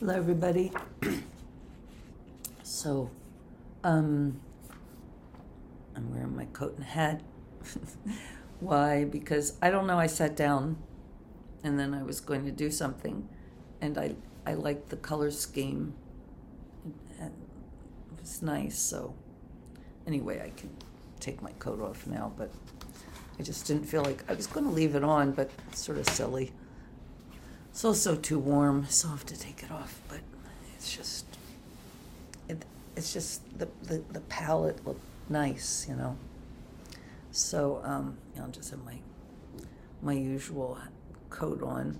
Hello, everybody. so, um, I'm wearing my coat and hat. Why? Because I don't know. I sat down, and then I was going to do something, and I I liked the color scheme. It was nice. So, anyway, I can take my coat off now, but I just didn't feel like I was going to leave it on, but it's sort of silly. It's also too warm, so I have to take it off. But it's just, it, it's just the, the, the palette looked nice, you know. So um, I'll just have my my usual coat on.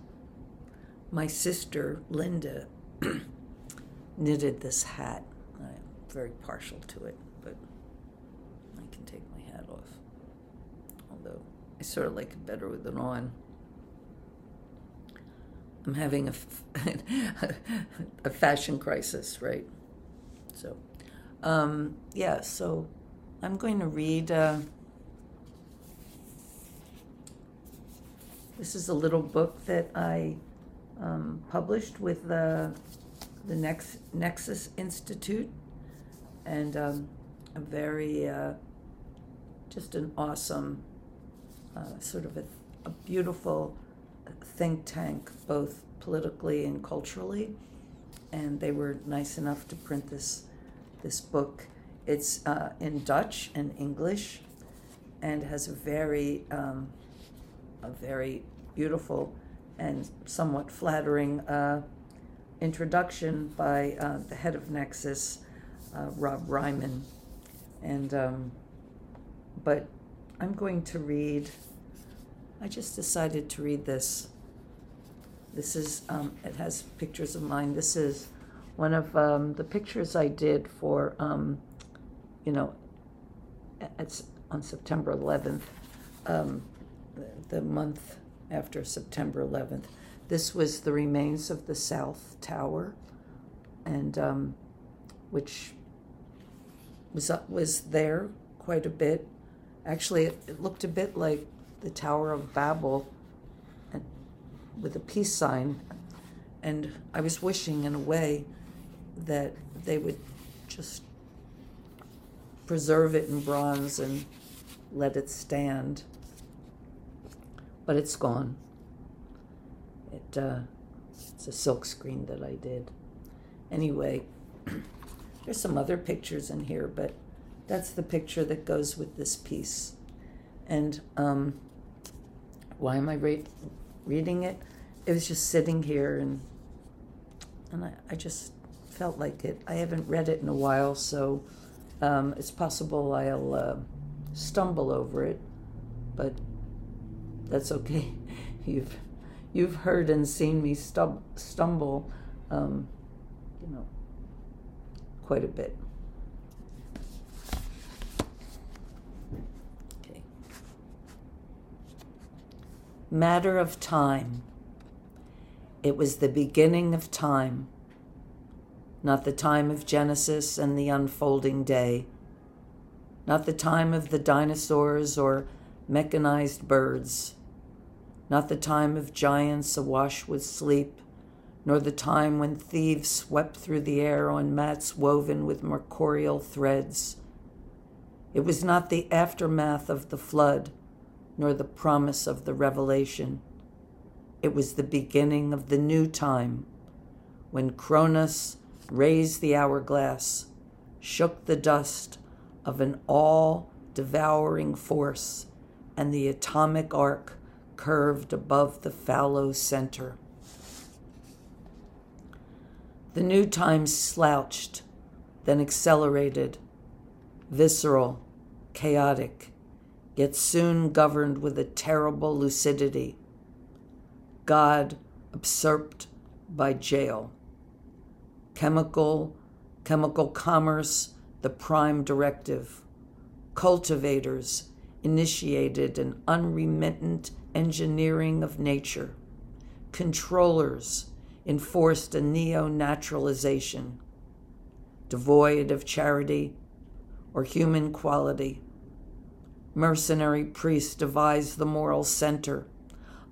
My sister Linda knitted this hat. I'm very partial to it, but I can take my hat off. Although I sort of like it better with it on. I'm having a, a fashion crisis, right? So, um, yeah, so I'm going to read. Uh, this is a little book that I um, published with the, the Nex- Nexus Institute, and um, a very, uh, just an awesome, uh, sort of a, a beautiful think tank, both politically and culturally, and they were nice enough to print this this book. It's uh, in Dutch and English, and has a very um, a very beautiful and somewhat flattering uh, introduction by uh, the head of Nexus, uh, Rob Riemen, and um, but I'm going to read. I just decided to read this. This is, um, it has pictures of mine. This is one of um, the pictures I did for, um, you know, it's on September 11th, um, the, the month after September 11th. This was the remains of the South Tower, and um, which was was there quite a bit. Actually, it, it looked a bit like the Tower of Babel with a peace sign. And I was wishing, in a way, that they would just preserve it in bronze and let it stand. But it's gone. It, uh, it's a silk screen that I did. Anyway, there's some other pictures in here, but that's the picture that goes with this piece. And um, why am I re- reading it? It was just sitting here and and I, I just felt like it. I haven't read it in a while, so um, it's possible I'll uh, stumble over it, but that's okay. You've you've heard and seen me stub- stumble, um, you know, quite a bit. Matter of time. It was the beginning of time, not the time of Genesis and the unfolding day, not the time of the dinosaurs or mechanized birds, not the time of giants awash with sleep, nor the time when thieves swept through the air on mats woven with mercurial threads. It was not the aftermath of the flood nor the promise of the revelation. It was the beginning of the new time when Cronus raised the hourglass, shook the dust of an all devouring force, and the atomic arc curved above the fallow center. The new time slouched, then accelerated, visceral, chaotic yet soon governed with a terrible lucidity. God usurped by jail. Chemical, chemical commerce, the prime directive. Cultivators initiated an unremittent engineering of nature. Controllers enforced a neo naturalization, devoid of charity or human quality mercenary priests devised the moral center,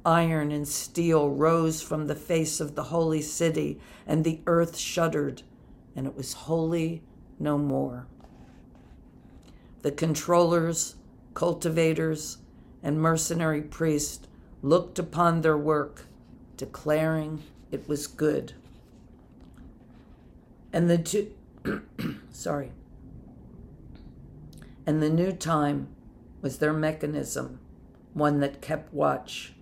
Iron and steel rose from the face of the holy city, and the earth shuddered, and it was holy no more. The controllers, cultivators, and mercenary priests looked upon their work, declaring it was good. And the two, sorry, and the new time was their mechanism, one that kept watch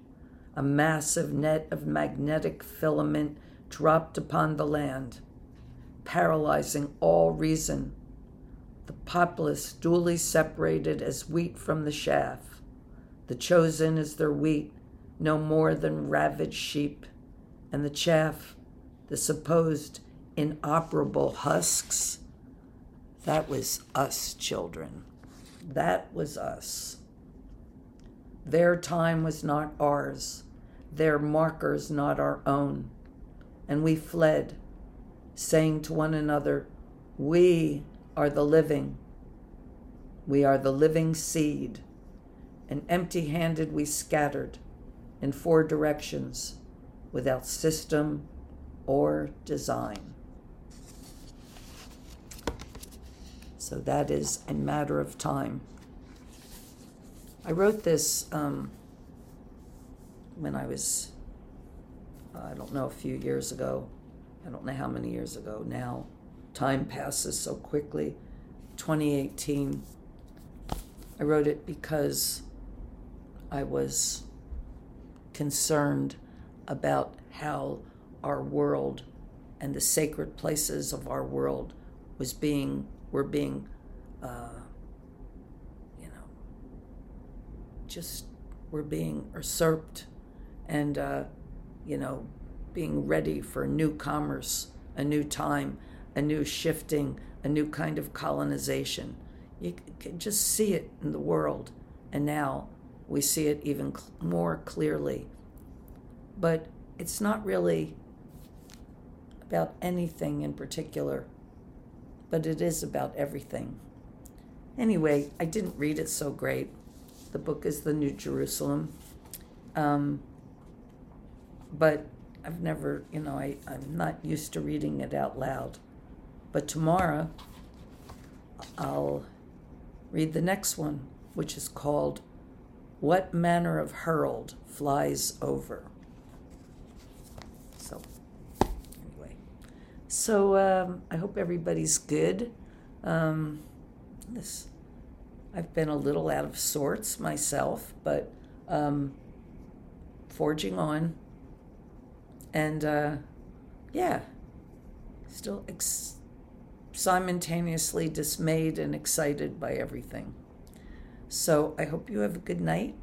a massive net of magnetic filament dropped upon the land, paralyzing all reason. The populace duly separated as wheat from the chaff, the chosen as their wheat, no more than ravaged sheep, and the chaff, the supposed inoperable husks. That was us, children. That was us. Their time was not ours, their markers not our own. And we fled, saying to one another, We are the living. We are the living seed. And empty handed we scattered in four directions without system or design. So that is a matter of time. I wrote this um, when I was, I don't know, a few years ago. I don't know how many years ago now. Time passes so quickly. 2018. I wrote it because I was concerned about how our world and the sacred places of our world was being were being uh, you know, just were being usurped and, uh, you know, being ready for new commerce, a new time, a new shifting, a new kind of colonization. You can just see it in the world. And now we see it even cl- more clearly. But it's not really about anything in particular, but it is about everything. Anyway, I didn't read it so great. The book is The New Jerusalem. Um, but I've never, you know, I, I'm not used to reading it out loud. But tomorrow, I'll read the next one, which is called What Manner of Herald Flies Over? So, anyway. So, um, I hope everybody's good. Um, this I've been a little out of sorts myself, but um, forging on. And uh, yeah, still ex- simultaneously dismayed and excited by everything. So I hope you have a good night.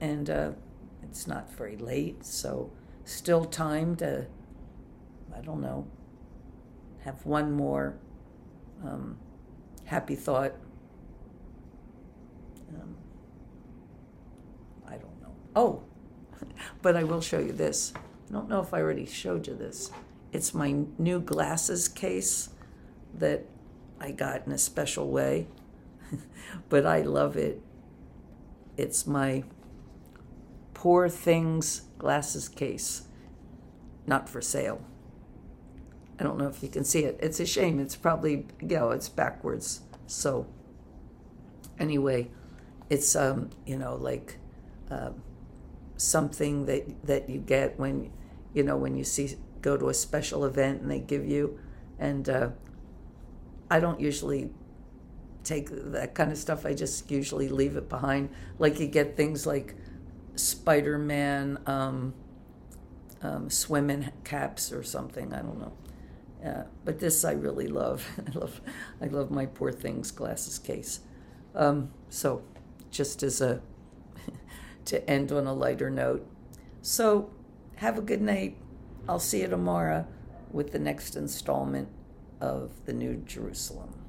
And uh, it's not very late, so still time to, I don't know, have one more um, happy thought um, I don't know. Oh, but I will show you this. I don't know if I already showed you this. It's my new glasses case that I got in a special way, but I love it. It's my Poor Things glasses case, not for sale. I don't know if you can see it. It's a shame. It's probably, you know, it's backwards. So, anyway, it's um, you know like uh, something that that you get when you know when you see go to a special event and they give you and uh, I don't usually take that kind of stuff. I just usually leave it behind. Like you get things like Spider Man um, um, swimming caps or something. I don't know. Uh, but this I really love. I love I love my poor things glasses case. Um, so just as a to end on a lighter note. So, have a good night. I'll see you tomorrow with the next installment of the New Jerusalem.